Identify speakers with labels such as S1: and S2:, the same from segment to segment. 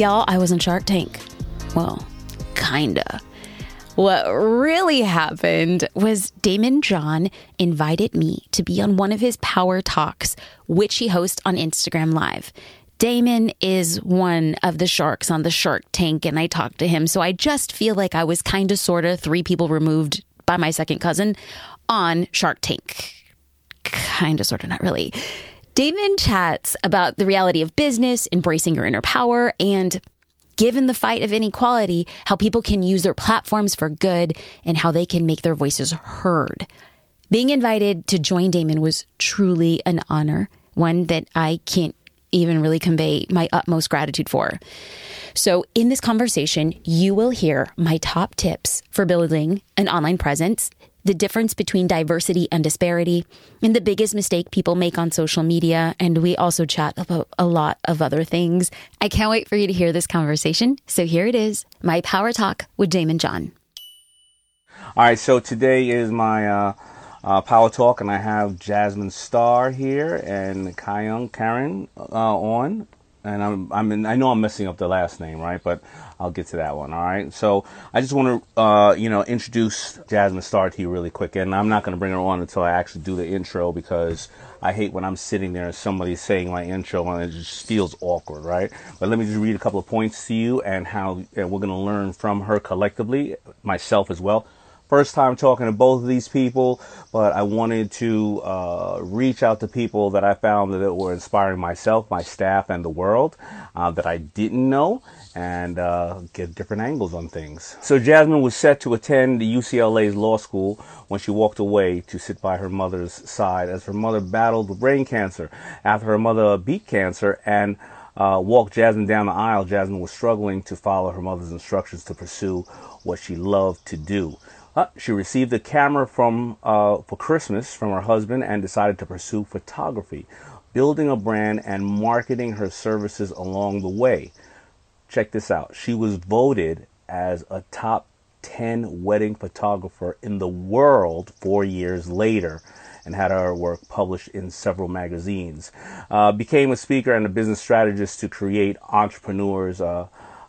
S1: Y'all, I was in Shark Tank. Well, kinda. What really happened was Daymond John invited me to be on one of his power talks, which he hosts on Instagram Live. Daymond is one of the sharks on the Shark Tank, and I talked to him. So I just feel like I was kind of, sort of, three people removed by my second cousin on Shark Tank. Kind of, sort of, not really. Daymond chats about the reality of business, embracing your inner power, and given the fight of inequality, how people can use their platforms for good and how they can make their voices heard. Being invited to join Daymond was truly an honor, one that I can't even really convey my utmost gratitude for. So, in this conversation, you will hear my top tips for building an online presence the difference between diversity and disparity, and the biggest mistake people make on social media. And we also chat about a lot of other things. I can't wait for you to hear this conversation. So here it is my power talk with Daymond John.
S2: All right, so today is my uh, uh, power talk, and I have Jasmine Star here and Kyung Karen uh, on and I'm, I'm in, I know I'm messing up the last name, right? But I'll get to that one. All right. So I just want to, uh, you know, introduce Jasmine Star to you really quick, and I'm not going to bring her on until I actually do the intro because I hate when I'm sitting there and somebody's saying my intro and it just feels awkward, right? But let me just read a couple of points to you and how and we're going to learn from her collectively, myself as well. First time talking to both of these people, but I wanted to uh, reach out to people that I found that were inspiring myself, my staff, and the world uh, that I didn't know and uh, get different angles on things. So Jasmine was set to attend the UCLA's law school when she walked away to sit by her mother's side as her mother battled brain cancer. After her mother beat cancer and uh, walked Jasmine down the aisle, Jasmine was struggling to follow her mother's instructions to pursue what she loved to do. Uh, she received a camera from uh, for Christmas from her husband and decided to pursue photography, building a brand and marketing her services along the way. Check this out. She was voted as a top 10 wedding photographer in the world four years later and had her work published in several magazines. Uh, became a speaker and a business strategist to create entrepreneurs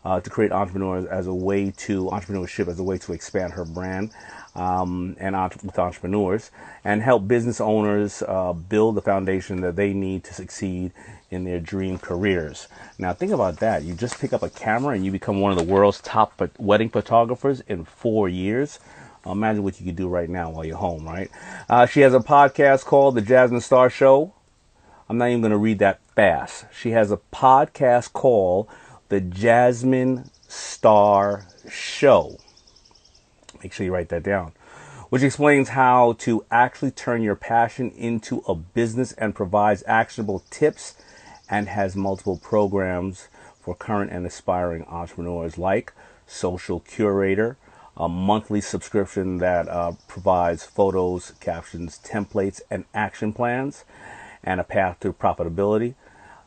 S2: uh, to create entrepreneurs as a way to entrepreneurship as a way to expand her brand um, and with entrepreneurs and help business owners uh, build the foundation that they need to succeed in their dream careers. Now think about that. You just pick up a camera and you become one of the world's top wedding photographers in four years. Imagine what you could do right now while you're home, right? Uh, she has a podcast called The Jasmine Star Show. I'm not even going to read that fast. She has a podcast called the Jasmine Star Show. Make sure you write that down. Which explains how to actually turn your passion into a business and provides actionable tips and has multiple programs for current and aspiring entrepreneurs like Social Curator, a monthly subscription that uh, provides photos, captions, templates, and action plans, and a path to profitability.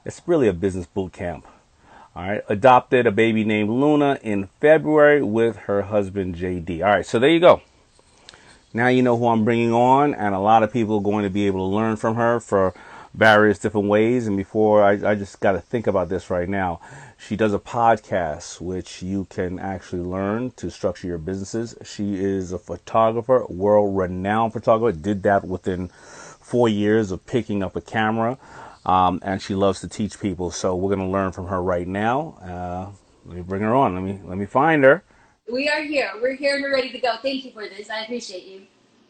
S2: It's really a business boot camp. All right, adopted a baby named Luna in February with her husband JD. All right, so there you go. Now you know who I'm bringing on, and a lot of people are going to be able to learn from her for various different ways. And before I, I just got to think about this right now. She does a podcast which you can actually learn to structure your businesses. She is a photographer, world renowned photographer, did that within four years of picking up a camera. Um, and she loves to teach people. So we're going to learn from her right now. Uh, let me bring her on. Let me let me find her.
S3: We are here. We're here and we're ready to go. Thank you for this. I appreciate you.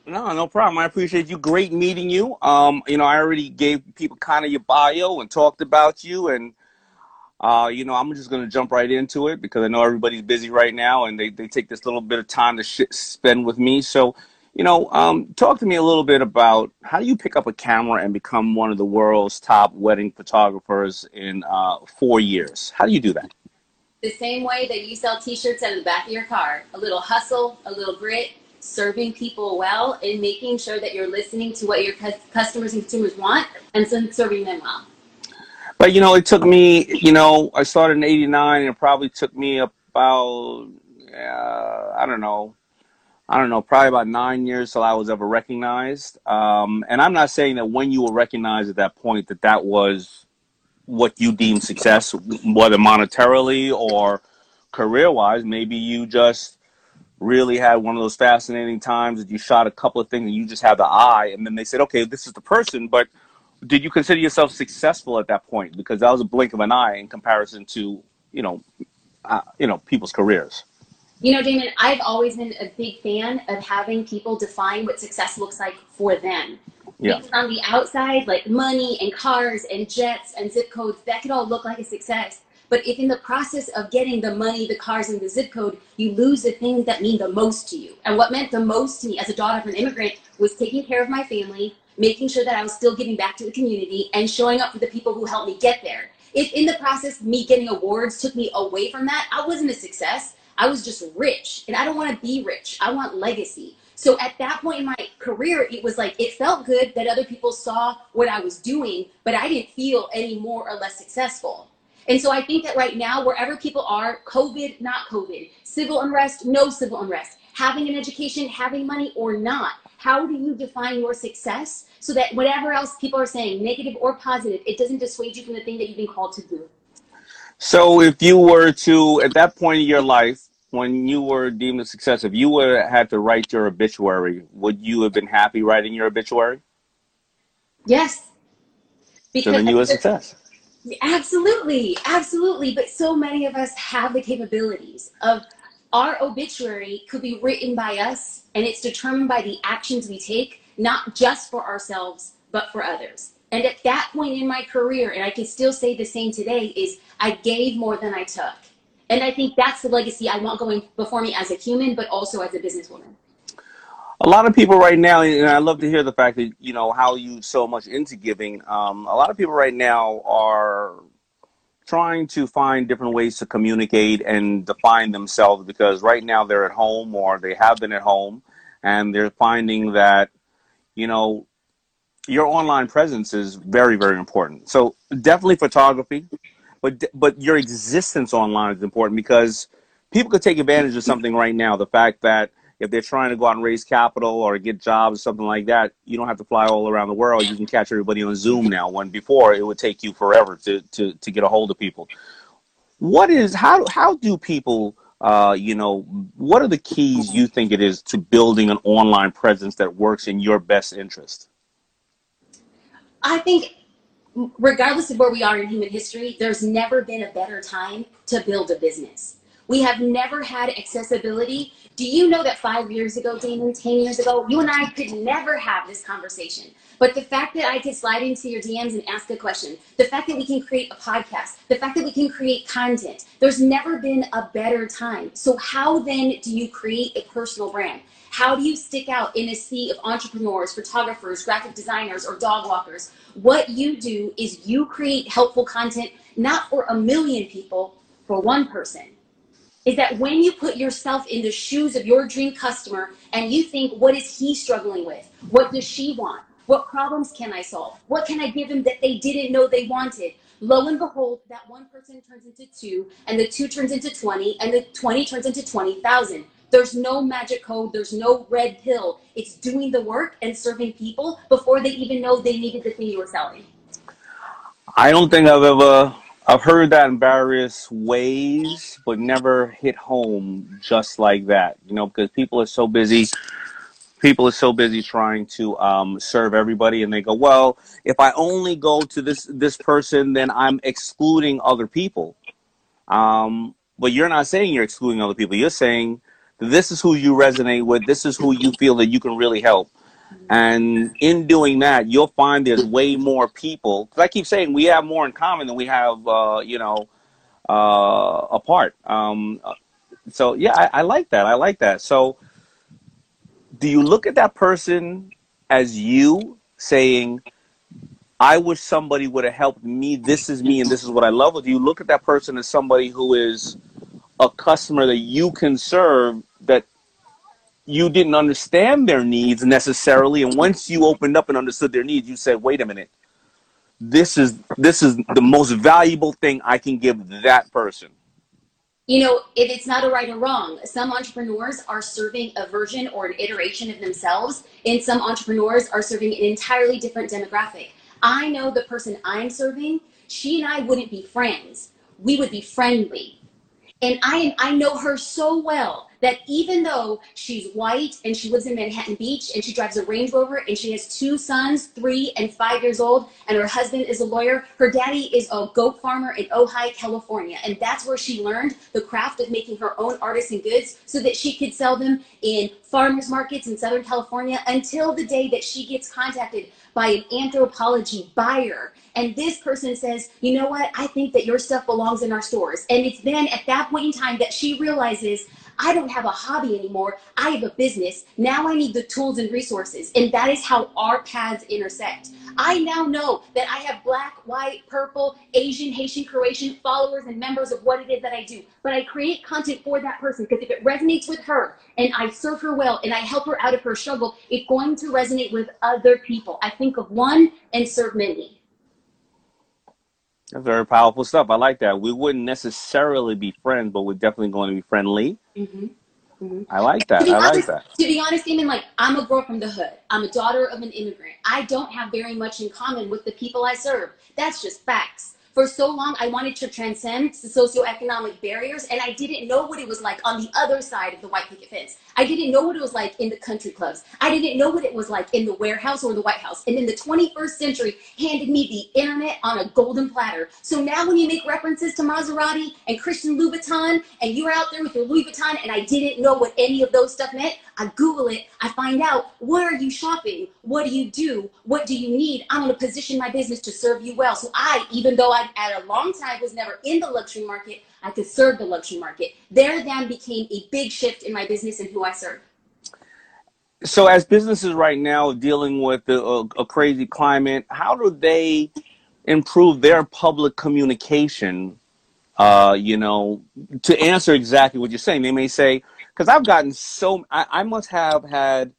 S2: No, no problem. I appreciate you. Great meeting you. Um, you know, I already gave people kind of your bio and talked about you, and uh, you know, I'm just gonna jump right into it because I know everybody's busy right now, and they they take this little bit of time to sh- spend with me. So you know, um, talk to me a little bit about how do you pick up a camera and become one of the world's top wedding photographers in uh, four years? How do you do that?
S3: The same way that you sell T-shirts in the back of your car. A little hustle, a little grit, serving people well, and making sure that you're listening to what your customers and consumers want, and serving them well.
S2: But you know, it took me. You know, I started in '89, and it probably took me about uh, I don't know I don't know, probably about nine years till I was ever recognized. Um, and I'm not saying that when you were recognized at that point that that was what you deemed success, whether monetarily or career wise. Maybe you just really had one of those fascinating times that you shot a couple of things and you just had the eye, and then they said, okay, this is the person, but did you consider yourself successful at that point? Because that was a blink of an eye in comparison to you know, uh, you know, people's careers.
S1: You know, Daymond, I've always been a big fan of having people define what success looks like for them. Yeah. Because on the outside, like money and cars and jets and zip codes, that could all look like a success. But if in the process of getting the money, the cars, and the zip code, you lose the things that mean the most to you. And what meant the most to me as a daughter of an immigrant was taking care of my family, making sure that I was still giving back to the community, and showing up for the people who helped me get there. If in the process me getting awards took me away from that, I wasn't a success. I was just rich. And I don't want to be rich. I want legacy. So at that point in my career, it was like it felt good that other people saw what I was doing, but I didn't feel any more or less successful. And so I think that right now, wherever people are, COVID, not COVID, civil unrest, no civil unrest, having an education, having money or not, how do you define your success so that whatever else people are saying, negative or positive, it doesn't dissuade you from the thing that you've been called to do?
S2: So if you were to, at that point in your life, when you were deemed a success, if you would have had to write your obituary, would you have been happy writing your obituary?
S1: Yes.
S2: Because so then you were a success.
S1: Absolutely, absolutely. But so many of us have the capabilities of our obituary could be written by us and it's determined by the actions we take, not just for ourselves, but for others. And at that point in my career, and I can still say the same today, is I gave more than I took. And I think that's the legacy I want going before me as a human, but also as a businesswoman.
S2: A lot of people right now, and I love to hear the fact that you know how you so much into giving. Um, a lot of people right now are trying to find different ways to communicate and define themselves because right now they're at home or they have been at home and they're finding that you know your online presence is very very important so definitely photography but but your existence online is important because people could take advantage of something right now. The fact that if they're trying to go out and raise capital or get jobs or something like that, you don't have to fly all around the world. You can catch everybody on Zoom now. When before it would take you forever to to to get a hold of people. What is how how do people uh, you know, what are the keys you think it is to building an online presence that works in your best interest?
S1: I think regardless of where we are in human history, there's never been a better time to build a business. We have never had accessibility. Do you know that five years ago, Daymond, 10 years ago, you and I could never have this conversation? But the fact that I could slide into your DMs and ask a question, the fact that we can create a podcast, the fact that we can create content, there's never been a better time. So, how then do you create a personal brand? How do you stick out in a sea of entrepreneurs, photographers, graphic designers, or dog walkers? What you do is you create helpful content, not for a million people, for one person. Is that when you put yourself in the shoes of your dream customer and you think, what is he struggling with? What does she want? What problems can I solve? What can I give them that they didn't know they wanted? Lo and behold, that one person turns into two, and the two turns into 20, and the 20 turns into 20,000. There's no magic code. There's no red pill. It's doing the work and serving people before they even know they needed the thing you were selling.
S2: I don't think I've ever I've heard that in various ways, but never hit home just like that. You know, because people are so busy. People are so busy trying to um, serve everybody, and they go, "Well, if I only go to this this person, then I'm excluding other people." Um, but you're not saying you're excluding other people. You're saying this is who you resonate with. This is who you feel that you can really help. And in doing that, you'll find there's way more people. Because I keep saying we have more in common than we have, uh, you know, uh, apart. Um, so yeah, I, I like that. I like that. So, do you look at that person as you saying, "I wish somebody would have helped me. This is me, and this is what I love"? Or do you look at that person as somebody who is a customer that you can serve that you didn't understand their needs necessarily and once you opened up and understood their needs you said wait a minute this is this is the most valuable thing i can give that person
S1: you know if it's not a right or wrong some entrepreneurs are serving a version or an iteration of themselves and some entrepreneurs are serving an entirely different demographic i know the person i'm serving she and I wouldn't be friends. We would be friendly. And I, I know her so well that even though she's white and she lives in Manhattan Beach and she drives a Range Rover and she has two sons, three and five years old, and her husband is a lawyer, her daddy is a goat farmer in Ojai, California. And that's where she learned the craft of making her own artisan goods so that she could sell them in farmers markets in Southern California until the day that she gets contacted by an Anthropologie buyer and this person says, you know what? I think that your stuff belongs in our stores. And it's then at that point in time that she realizes, I don't have a hobby anymore. I have a business. Now I need the tools and resources. And that is how our paths intersect. I now know that I have black, white, purple, Asian, Haitian, Croatian followers and members of what it is that I do. But I create content for that person because if it resonates with her and I serve her well and I help her out of her struggle, it's going to resonate with other people. I think of one and serve many.
S2: That's very powerful stuff. I like that. We wouldn't necessarily be friends, but we're definitely going to be friendly. Mm-hmm. Mm-hmm. I like that. I
S1: honest,
S2: like that.
S1: To be honest, Daymond, like I'm a girl from the hood. I'm a daughter of an immigrant. I don't have very much in common with the people I serve. That's just facts for so long I wanted to transcend the socioeconomic barriers and I didn't know what it was like on the other side of the white picket fence. I didn't know what it was like in the country clubs. I didn't know what it was like in the warehouse or the White House. And then the 21st century handed me the internet on a golden platter. So now when you make references to Maserati and Christian Louboutin and you're out there with your Louis Vuitton and I didn't know what any of those stuff meant, I Google it, I find out where are you shopping? What do you do? What do you need? I'm gonna position my business to serve you well. So I, even though I at a long time was never in the luxury market, I could serve the luxury market. There then became a big shift in my business and who I serve.
S2: So, as businesses right now dealing with a, a crazy climate, how do they improve their public communication? Uh, you know, to answer exactly what you're saying, they may say, because I've gotten so, I, I must have had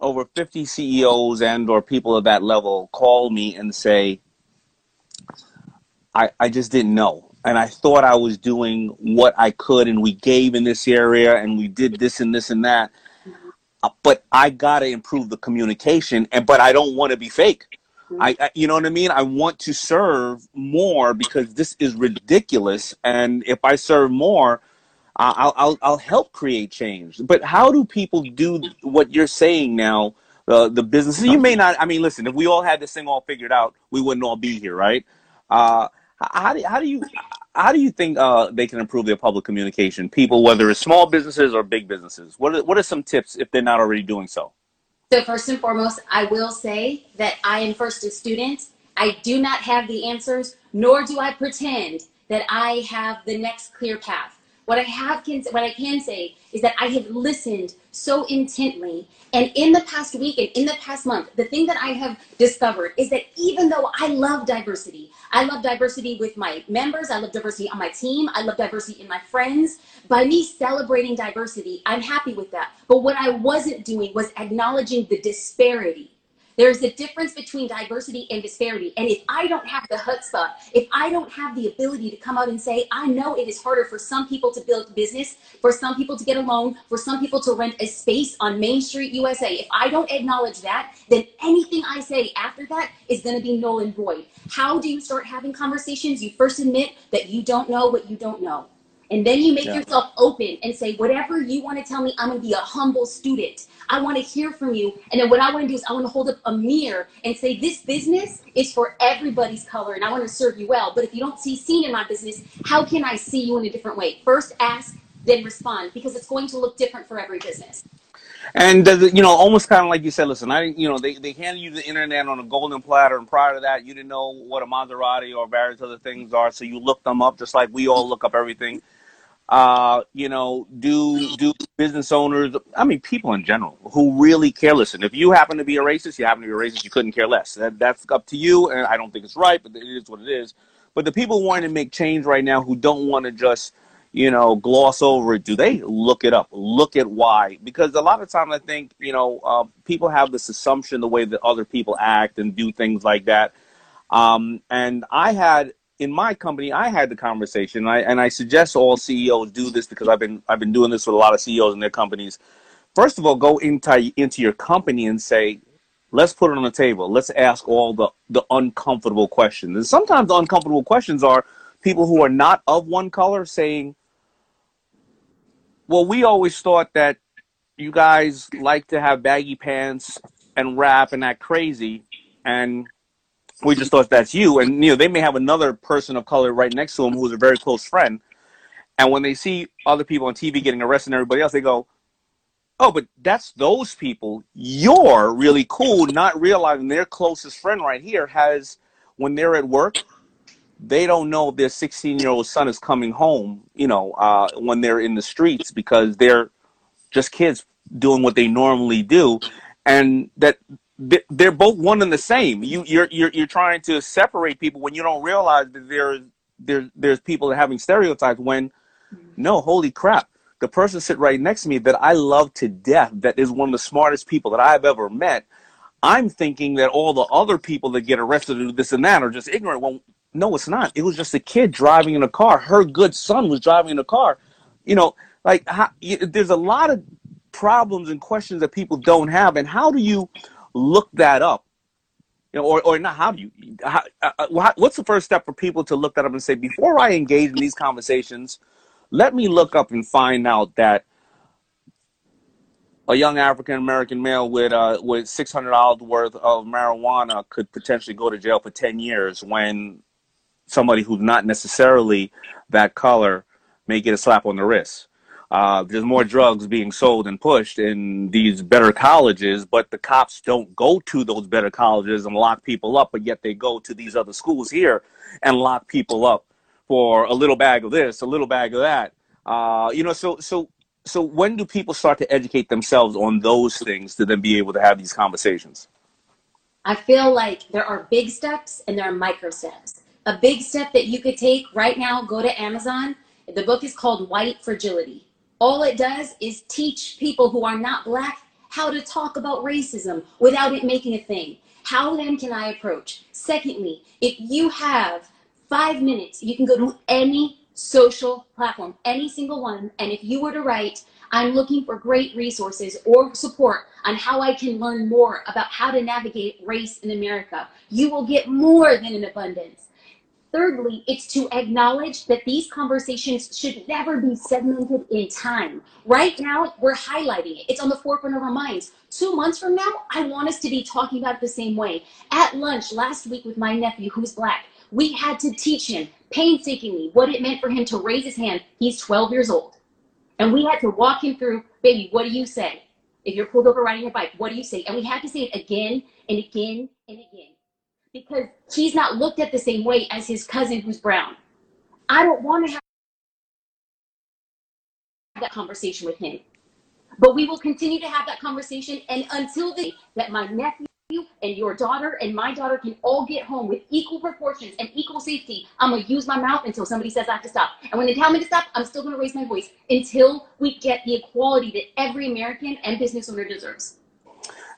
S2: over 50 CEOs and or people of that level call me and say, I, I just didn't know. And I thought I was doing what I could, and we gave in this area, and we did this and this and that. Uh, but I gotta improve the communication, and but I don't want to be fake. I, I, you know what I mean. I want to serve more because this is ridiculous, and if I serve more, I'll I'll, I'll help create change. But how do people do what you're saying now? Uh, the business you may not. I mean, listen. If we all had this thing all figured out, we wouldn't all be here, right? Uh, how do, how do you how do you think uh, they can improve their public communication? People, whether it's small businesses or big businesses, what are, what are some tips if they're not already doing so?
S1: So first and foremost, I will say that I am first a student. I do not have the answers, nor do I pretend that I have the next clear path. What I have can what I can say is that I have listened so intently and in the past week and in the past month, the thing that I have discovered is that even though I love diversity, I love diversity with my members, I love diversity on my team, I love diversity in my friends. By me celebrating diversity, I'm happy with that. But what I wasn't doing was acknowledging the disparity there's a difference between diversity and disparity. And if I don't have the chutzpah, if I don't have the ability to come out and say, I know it is harder for some people to build business, for some people to get a loan, for some people to rent a space on Main Street, USA. If I don't acknowledge that, then anything I say after that is going to be null and void. How do you start having conversations? You first admit that you don't know what you don't know. And then you make yeah. yourself open and say, whatever you want to tell me, I'm going to be a humble student. I want to hear from you. And then what I want to do is I want to hold up a mirror and say, this business is for everybody's color and I want to serve you well. But if you don't see seen in my business, how can I see you in a different way? First ask, then respond because it's going to look different for every business.
S2: And you know, almost kind of like you said, listen, I you know they they handed you the internet on a golden platter, and prior to that, you didn't know what a Maserati or various other things are, so you looked them up, just like we all look up everything uh, you know, do do business owners, I mean, people in general who really care. Listen, if you happen to be a racist, you happen to be a racist, you couldn't care less. That, that's up to you, and I don't think it's right, but it is what it is. But the people wanting to make change right now who don't want to just, you know, gloss over it, do they look it up? Look at why? Because a lot of times I think, you know, uh, people have this assumption the way that other people act and do things like that. Um, and I had in my company, I had the conversation, and I, and I suggest all CEOs do this because I've been I've been doing this with a lot of CEOs in their companies. First of all, go into into your company and say, let's put it on the table. Let's ask all the, the uncomfortable questions. And sometimes the uncomfortable questions are people who are not of one color saying, well, we always thought that you guys like to have baggy pants and rap and act crazy. And we just thought that's you. And, you know, they may have another person of color right next to them who's a very close friend. And when they see other people on TV getting arrested and everybody else, they go, oh, but that's those people. You're really cool, not realizing their closest friend right here has, when they're at work, they don't know their 16 year old son is coming home, you know, uh, when they're in the streets because they're just kids doing what they normally do. And that they're both one and the same. You, you're, you're, you're trying to separate people when you don't realize that there's, there's, there's people that having stereotypes when, mm-hmm. no, holy crap the person sitting right next to me that I love to death, that is one of the smartest people that I've ever met, I'm thinking that all the other people that get arrested and do this and that are just ignorant. Well, no, it's not. It was just a kid driving in a car. Her good son was driving in a car. You know, like how, you, there's a lot of problems and questions that people don't have, and how do you look that up? You know, or, or not how do you how, uh, uh what's the first step for people to look that up and say before i engage in these conversations let me look up and find out that a young African American male with uh, with six hundred dollars worth of marijuana could potentially go to jail for ten years when somebody who's not necessarily that color may get a slap on the wrist. Uh, there's more drugs being sold and pushed in these better colleges, but the cops don't go to those better colleges and lock people up, but yet they go to these other schools here and lock people up for a little bag of this, a little bag of that. Uh, you know, so so so when do people start to educate themselves on those things to then be able to have these conversations?
S1: I feel like there are big steps and there are micro steps. A big step that you could take right now, go to Amazon. The book is called White Fragility. All it does is teach people who are not black how to talk about racism without it making a thing. How then can I approach? Secondly, if you have five minutes, you can go to any social platform, any single one. And if you were to write, I'm looking for great resources or support on how I can learn more about how to navigate race in America, you will get more than an abundance. Thirdly, it's to acknowledge that these conversations should never be segmented in time. Right now, we're highlighting it. It's on the forefront of our minds. Two months from now, I want us to be talking about it the same way. At lunch last week with my nephew, who's black, we had to teach him painstakingly what it meant for him to raise his hand. He's 12 years old. And we had to walk him through, baby, what do you say? If you're pulled over riding your bike, what do you say? And we had to say it again and again and again because he's not looked at the same way as his cousin who's brown. I don't want to have that conversation with him. But we will continue to have that conversation and until the that my nephew and your daughter and my daughter can all get home with equal proportions and equal safety, I'm to use my mouth until somebody says I have to stop. And when they tell me to stop, I'm still to raise my voice until we get the equality that every American and business owner deserves.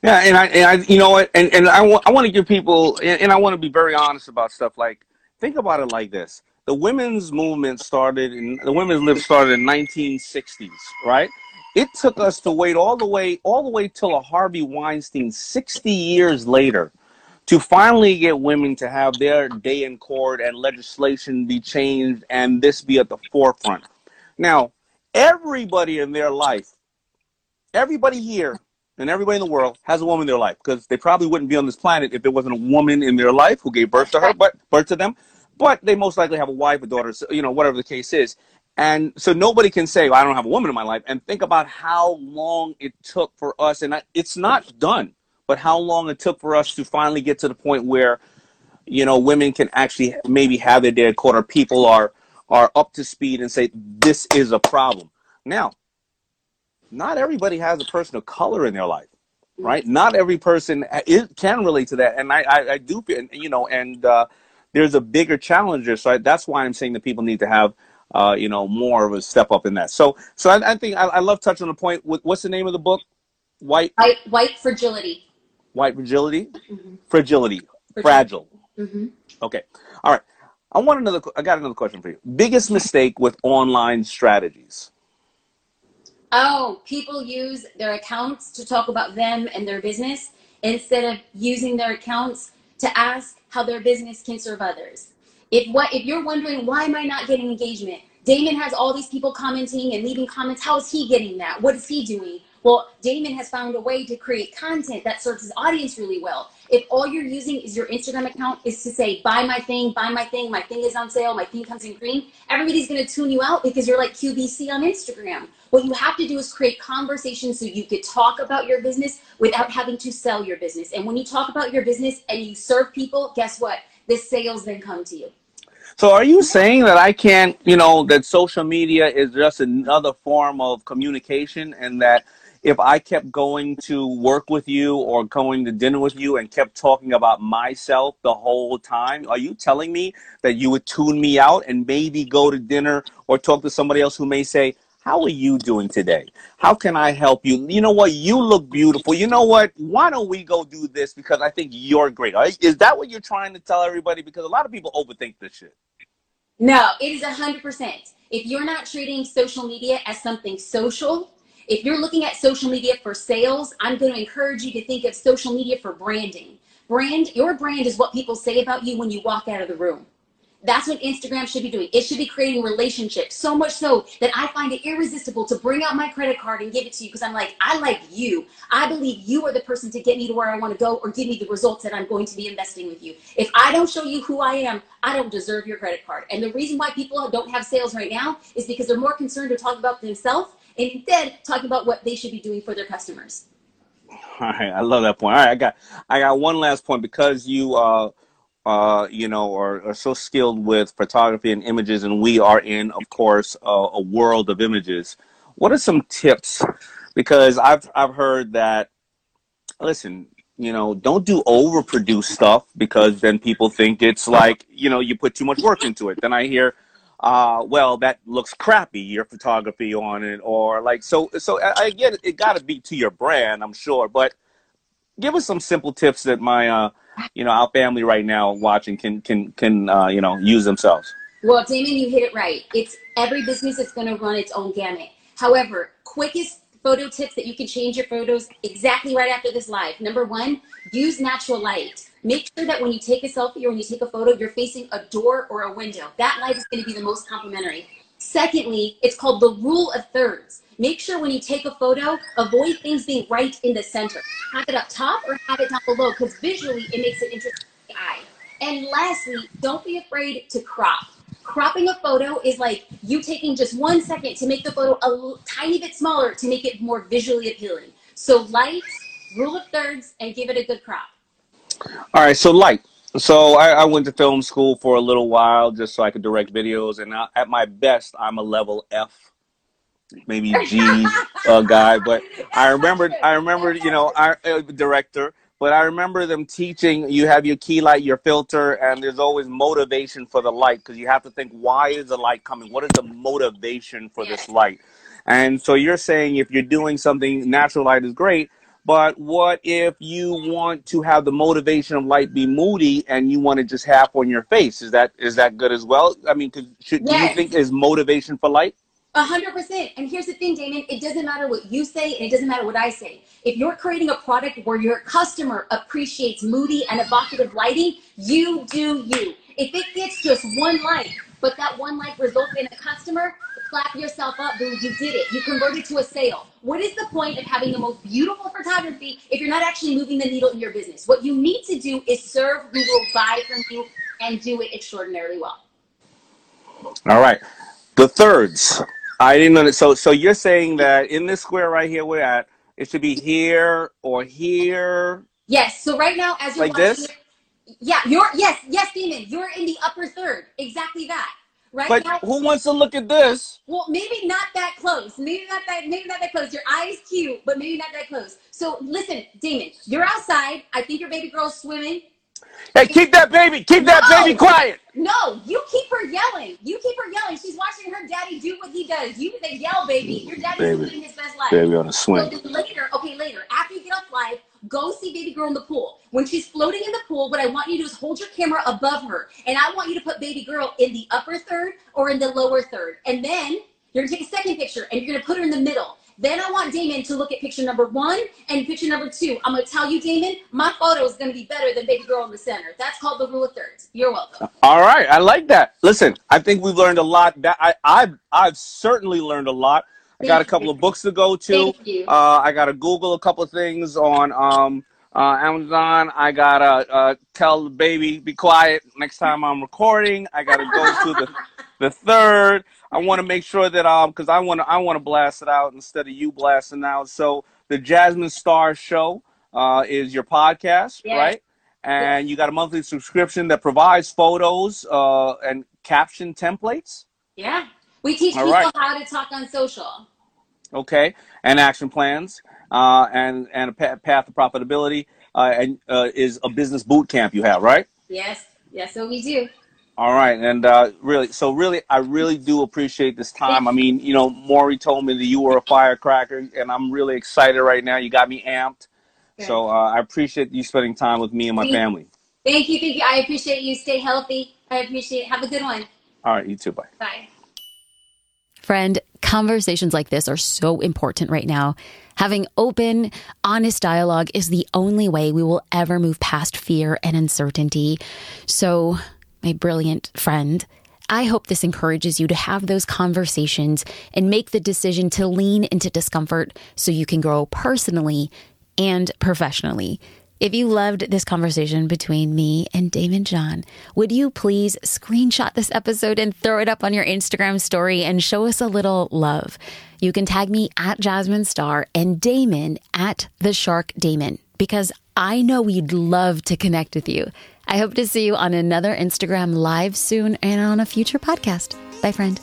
S2: Yeah, and I, and I you know what, and, and I want, I want to give people, and, and I want to be very honest about stuff. Like, think about it like this: the women's movement started, in the women's lib started in 1960s, right? It took us to wait all the way, all the way till a Harvey Weinstein, 60 years later, to finally get women to have their day in court and legislation be changed and this be at the forefront. Now, everybody in their life, everybody here and everybody in the world has a woman in their life because they probably wouldn't be on this planet if there wasn't a woman in their life who gave birth to her, but birth to them. But they most likely have a wife, a daughter, you know, whatever the case is. And so nobody can say, well, I don't have a woman in my life. And think about how long it took for us, and it's not done, but how long it took for us to finally get to the point where, you know, women can actually maybe have their day caught or people are, are up to speed and say, this is a problem. Now, not everybody has a person of color in their life, right? Not every person is, can relate to that. And I, I, I do, you know, and uh, there's a bigger challenge there. So I, that's why I'm saying that people need to have – uh, you know, more of a step up in that. So, so I, I think I, I, love touching on the point. What's the name of the book?
S1: White. White, white fragility.
S2: White fragility. Mm-hmm. Fragility. Fragile. Mm-hmm. Okay. All right. I want another. I got another question for you. Biggest mistake with online strategies.
S1: Oh, people use their accounts to talk about them and their business instead of using their accounts to ask how their business can serve others. If what if you're wondering why am I not getting engagement? Daymond has all these people commenting and leaving comments. How is he getting that? What is he doing? Well, Daymond has found a way to create content that serves his audience really well. If all you're using is your Instagram account is to say, buy my thing, buy my thing, my thing is on sale, my thing comes in green, everybody's to tune you out because you're like QVC on Instagram. What you have to do is create conversations so you could talk about your business without having to sell your business. And when you talk about your business and you serve people, guess what? The sales then come to you.
S2: So are you saying that I can't, you know, that social media is just another form of communication and that if I kept going to work with you or going to dinner with you and kept talking about myself the whole time, are you telling me that you would tune me out and maybe go to dinner or talk to somebody else who may say, how are you doing today? How can I help you? You know what? You look beautiful. You know what? Why don't we go do this because I think you're great. Is that what you're trying to tell everybody? Because a lot of people overthink this shit.
S1: No, it is 100%. If you're not treating social media as something social, if you're looking at social media for sales, I'm going to encourage you to think of social media for branding. Brand, your brand is what people say about you when you walk out of the room. That's what Instagram should be doing. It should be creating relationships. So much so that I find it irresistible to bring out my credit card and give it to you because I'm like, I like you. I believe you are the person to get me to where I want to go or give me the results that I'm going to be investing with you. If I don't show you who I am, I don't deserve your credit card. And the reason why people don't have sales right now is because they're more concerned to talk about themselves instead talking about what they should be doing for their customers.
S2: All right, I love that point. All right, I got I got one last point because you uh uh you know are, are so skilled with photography and images, and we are in, of course, uh, a world of images. What are some tips? Because I've I've heard that. Listen, you know, don't do overproduced stuff because then people think it's like you know you put too much work into it. Then I hear uh, well, that looks crappy, your photography on it, or like, so, so I, it, it got to be to your brand, I'm sure, but give us some simple tips that my, uh, you know, our family right now watching can, can, can, uh, you know, use themselves.
S1: Well, Daymond, you hit it right. It's every business is going to run its own gamut. However, quickest photo tips that you can change your photos exactly right after this live. Number one, use natural light. Make sure that when you take a selfie or when you take a photo, you're facing a door or a window. That light is going to be the most complimentary. Secondly, it's called the rule of thirds. Make sure when you take a photo, avoid things being right in the center. Have it up top or have it down below because visually it makes it interesting to the eye. And lastly, don't be afraid to crop. Cropping a photo is like you taking just one second to make the photo a tiny bit smaller to make it more visually appealing. So light, rule of thirds, and give it a good crop.
S2: All right, so light. So I, I, went to film school for a little while just so I could direct videos, and I, at my best, I'm a level F, maybe G uh, guy. But I remembered, I remembered, you know, our uh, director. But I remember them teaching you have your key light, your filter, and there's always motivation for the light because you have to think, why is the light coming? What is the motivation for this light? And so you're saying if you're doing something, natural light is great, but what if you want to have the motivation of light be moody and you want to just half on your face? Is that is that good as well? I mean, should, yes. do you think is motivation for light?
S1: A hundred percent. And here's the thing, Daymond. It doesn't matter what you say, and it doesn't matter what I say. If you're creating a product where your customer appreciates moody and evocative lighting, you do you. If it gets just one light, but that one light results in a customer, clap yourself up, boo. You did it. You converted to a sale. What is the point of having the most beautiful photography if you're not actually moving the needle in your business? What you need to do is serve who will buy from you and do it extraordinarily well.
S2: All right. The thirds. I didn't know. So, so you're saying that in this square right here we're at, it should be here or here.
S1: Yes. So right now, as you're
S2: like watching this.
S1: It, yeah, you're yes, yes, Daymond. You're in the upper third. Exactly that. Right
S2: but
S1: now,
S2: who wants to look at this?
S1: Well, maybe not that close. Maybe not that. Maybe not that close. Your eyes cute, but maybe not that close. So listen, Daymond, you're outside. I think your baby girl's swimming.
S2: Hey, keep that baby, keep no, that baby quiet.
S1: No, you keep her yelling. You keep her yelling. She's watching her daddy do what he does. You say yell, baby. Your daddy's baby, living his best life.
S2: Baby on a swing.
S1: So later, okay, later, after you get off live, go see baby girl in the pool. When she's floating in the pool, what I want you to do is hold your camera above her. And I want you to put baby girl in the upper third or in the lower third. And then you're gonna take a second picture and you're gonna put her in the middle.
S4: Then I want Daymond to look at picture number one and picture number two. I'm gonna tell you, Daymond, my photo is gonna be better than baby girl in the center. That's called the rule of thirds. You're welcome.
S2: All right, I like that. Listen, I think we've learned a lot. That I, I've, I've certainly learned a lot. I got a couple of books to go to.
S4: Thank you.
S2: Uh, I got to Google a couple of things on um, uh, Amazon. I got to uh, tell the baby, be quiet next time I'm recording. I got to go to the, the third. I want to make sure that um, because I want to I want to blast it out instead of you blasting out. So the Jasmine Star Show uh, is your podcast,
S4: Yes.
S2: right? And you got a monthly subscription that provides photos uh, and caption templates.
S4: Yeah. We teach
S2: All
S4: people
S2: right.
S4: how to talk on social.
S2: okay, and action plans, uh, and and a path to profitability, uh, and uh, is a business boot camp you have, right?
S4: Yes. Yes, what we do.
S2: All right, and uh, really, so really, I really do appreciate this time. I mean, you know, Maury told me that you were a firecracker, and I'm really excited right now. You got me amped, so uh, I appreciate you spending time with me and my
S4: Thank-
S2: family.
S4: Thank you, thank you. I appreciate you. Stay healthy. I appreciate it. Have a good one.
S2: All right, you too. Bye.
S4: Bye.
S1: Friend, conversations like this are so important right now. Having open, honest dialogue is the only way we will ever move past fear and uncertainty. So, my brilliant friend, I hope this encourages you to have those conversations and make the decision to lean into discomfort so you can grow personally and professionally. If you loved this conversation between me and Daymond John, would you please screenshot this episode and throw it up on your Instagram story and show us a little love? You can tag me at Jasmine Star and Daymond at the Shark Daymond because I know we'd love to connect with you. I hope to see you on another Instagram live soon and on a future podcast. Bye, friend.